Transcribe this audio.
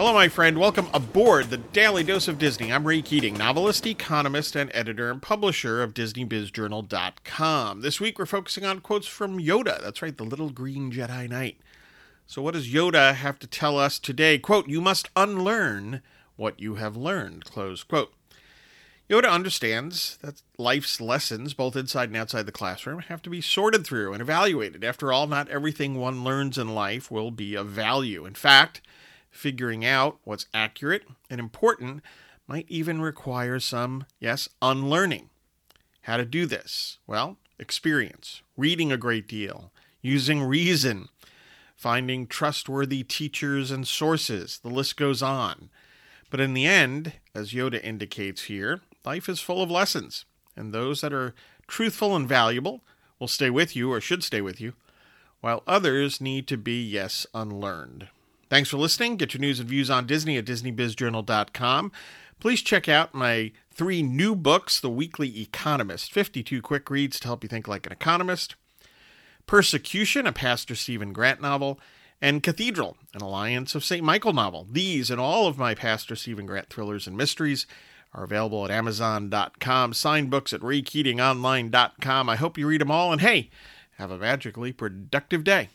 Hello, my friend. Welcome aboard the Daily Dose of Disney. I'm Ray Keating, novelist, economist, and editor and publisher of DisneyBizJournal.com. This week, we're focusing on quotes from Yoda. That's right, the little green Jedi Knight. So, what does Yoda have to tell us today? Quote, You must unlearn what you have learned. Close quote. Yoda understands that life's lessons, both inside and outside the classroom, have to be sorted through and evaluated. After all, not everything one learns in life will be of value. In fact, figuring out what's accurate and important might even require some, yes, unlearning. How to do this? Well, experience, reading a great deal, using reason, finding trustworthy teachers and sources. The list goes on. But in the end, as Yoda indicates here, life is full of lessons, and those that are truthful and valuable will stay with you or should stay with you, while others need to be, yes, unlearned. Thanks for listening. Get your news and views on Disney at DisneyBizJournal.com. Please check out my three new books The Weekly Economist 52 quick reads to help you think like an economist, Persecution, a Pastor Stephen Grant novel, and Cathedral, an Alliance of St. Michael novel. These and all of my Pastor Stephen Grant thrillers and mysteries are available at Amazon.com. Signed books at RayKeatingOnline.com. I hope you read them all, and hey, have a magically productive day.